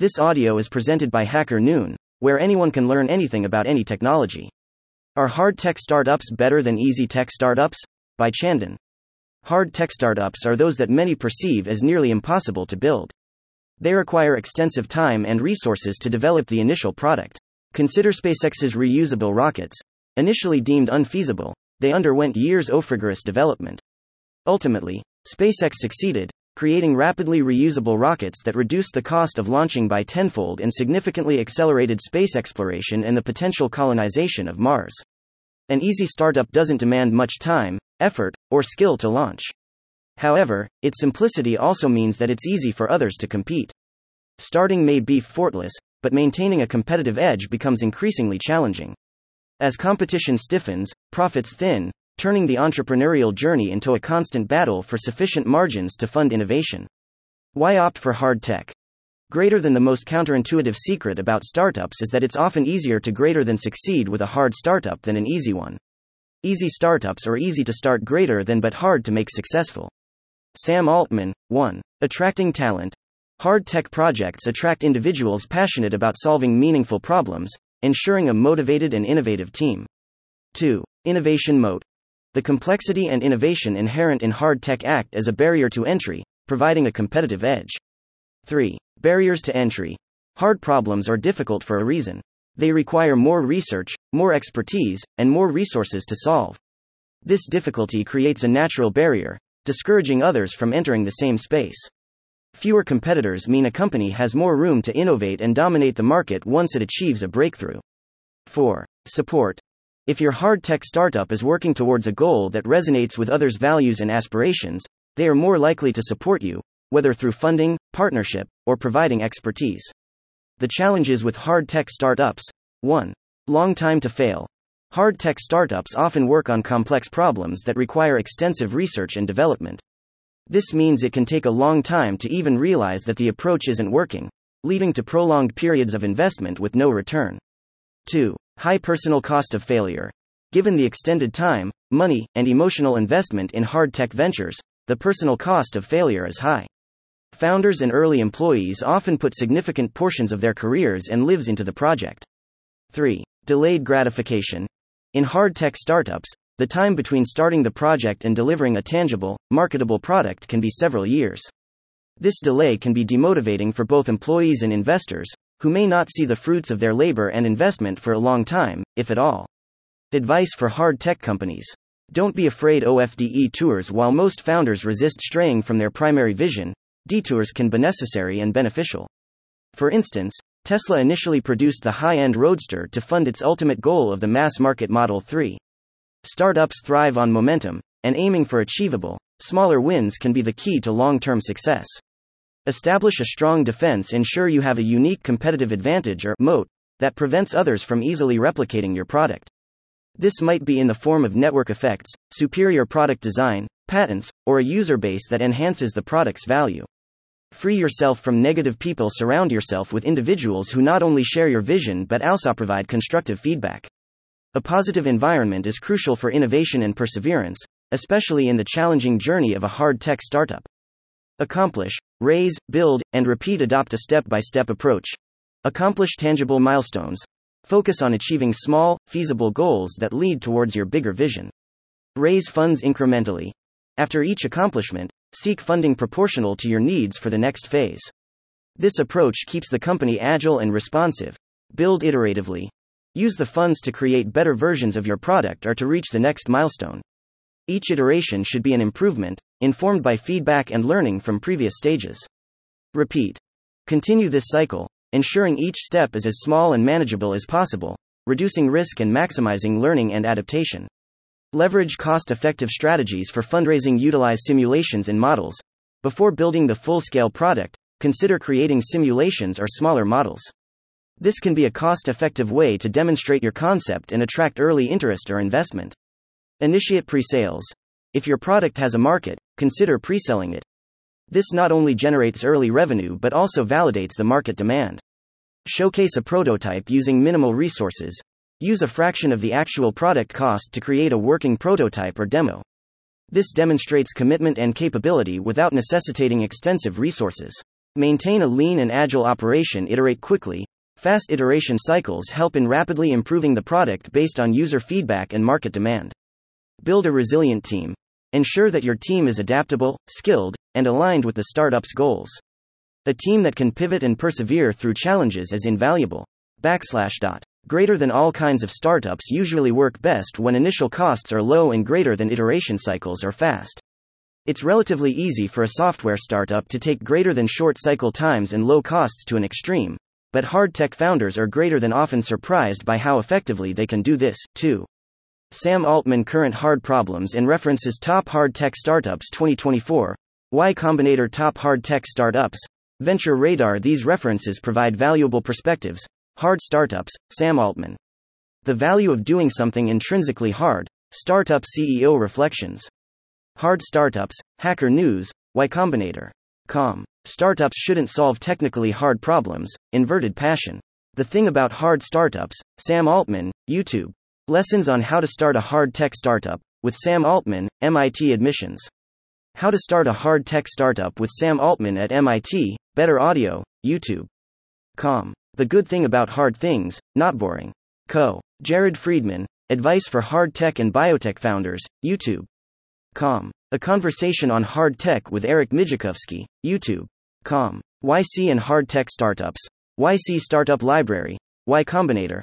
This audio is presented by Hacker Noon, where anyone can learn anything about any technology. Are hard tech startups better than easy tech startups? By Chandan. Hard tech startups are those that many perceive as nearly impossible to build. They require extensive time and resources to develop the initial product. Consider SpaceX's reusable rockets. Initially deemed unfeasible, they underwent years of rigorous development. Ultimately, SpaceX succeeded, creating rapidly reusable rockets that reduced the cost of launching by tenfold and significantly accelerated space exploration and the potential colonization of Mars. An easy startup doesn't demand much time, effort, or skill to launch. However, its simplicity also means that it's easy for others to compete. Starting may be effortless, but maintaining a competitive edge becomes increasingly challenging. As competition stiffens, profits thin, turning the entrepreneurial journey into a constant battle for sufficient margins to fund innovation. Why opt for hard tech? Greater than the most counterintuitive secret about startups is that it's often easier to greater than succeed with a hard startup than an easy one. Easy startups are easy to start greater than but hard to make successful. Sam Altman, 1. Attracting talent. Hard tech projects attract individuals passionate about solving meaningful problems, ensuring a motivated and innovative team. 2. Innovation moat. The complexity and innovation inherent in hard tech act as a barrier to entry, providing a competitive edge. 3. Barriers to entry. Hard problems are difficult for a reason. They require more research, more expertise, and more resources to solve. This difficulty creates a natural barrier, discouraging others from entering the same space. Fewer competitors mean a company has more room to innovate and dominate the market once it achieves a breakthrough. 4. Support. If your hard tech startup is working towards a goal that resonates with others' values and aspirations, they are more likely to support you, whether through funding, partnership, or providing expertise. The challenges with hard tech startups 1. Long time to fail. Hard tech startups often work on complex problems that require extensive research and development. This means it can take a long time to even realize that the approach isn't working, leading to prolonged periods of investment with no return. 2. High personal cost of failure. Given the extended time, money, and emotional investment in hard tech ventures, the personal cost of failure is high. Founders and early employees often put significant portions of their careers and lives into the project. 3. Delayed gratification. In hard tech startups, the time between starting the project and delivering a tangible, marketable product can be several years. This delay can be demotivating for both employees and investors, who may not see the fruits of their labor and investment for a long time, if at all. Advice for hard tech companies. Don't be afraid of detours while most founders resist straying from their primary vision, detours can be necessary and beneficial. For instance, Tesla initially produced the high end Roadster to fund its ultimate goal of the mass market Model 3. Startups thrive on momentum, and aiming for achievable, smaller wins can be the key to long term success. Establish a strong defense, ensure you have a unique competitive advantage or moat that prevents others from easily replicating your product. This might be in the form of network effects, superior product design, patents, or a user base that enhances the product's value. Free yourself from negative people, surround yourself with individuals who not only share your vision but also provide constructive feedback. A positive environment is crucial for innovation and perseverance, especially in the challenging journey of a hard tech startup. Accomplish, raise, build, and repeat. Adopt a step by step approach. Accomplish tangible milestones. Focus on achieving small, feasible goals that lead towards your bigger vision. Raise funds incrementally. After each accomplishment, seek funding proportional to your needs for the next phase. This approach keeps the company agile and responsive. Build iteratively. Use the funds to create better versions of your product or to reach the next milestone. Each iteration should be an improvement, informed by feedback and learning from previous stages. Repeat. Continue this cycle, ensuring each step is as small and manageable as possible, reducing risk and maximizing learning and adaptation. Leverage cost effective strategies for fundraising. Utilize simulations and models. Before building the full scale product, consider creating simulations or smaller models. This can be a cost effective way to demonstrate your concept and attract early interest or investment. Initiate pre sales. If your product has a market, consider pre selling it. This not only generates early revenue but also validates the market demand. Showcase a prototype using minimal resources. Use a fraction of the actual product cost to create a working prototype or demo. This demonstrates commitment and capability without necessitating extensive resources. Maintain a lean and agile operation, iterate quickly. Fast iteration cycles help in rapidly improving the product based on user feedback and market demand. Build a resilient team. Ensure that your team is adaptable, skilled, and aligned with the startup's goals. A team that can pivot and persevere through challenges is invaluable. Backslash dot. Greater than all kinds of startups usually work best when initial costs are low and greater than iteration cycles are fast. It's relatively easy for a software startup to take greater than short cycle times and low costs to an extreme, but hard tech founders are greater than often surprised by how effectively they can do this, too. Sam Altman Current Hard Problems and references Top Hard Tech Startups 2024. Y Combinator Top Hard Tech Startups. Venture Radar These references provide valuable perspectives. Hard Startups, Sam Altman. The value of doing something intrinsically hard. Startup CEO Reflections. Hard Startups, Hacker News, Y Combinator. Com. Startups shouldn't solve technically hard problems, inverted passion. The thing about hard startups, Sam Altman, YouTube. Lessons on how to start a hard tech startup, with Sam Altman, MIT Admissions. How to start a hard tech startup with Sam Altman at MIT, Better Audio, YouTube. Com. The good thing about hard things, not boring. Co. Jared Friedman, Advice for Hard Tech and Biotech Founders, YouTube. Com. A conversation on hard tech with Eric Migicovsky, YouTube. Com. YC and Hard Tech Startups. YC Startup Library. Y Combinator.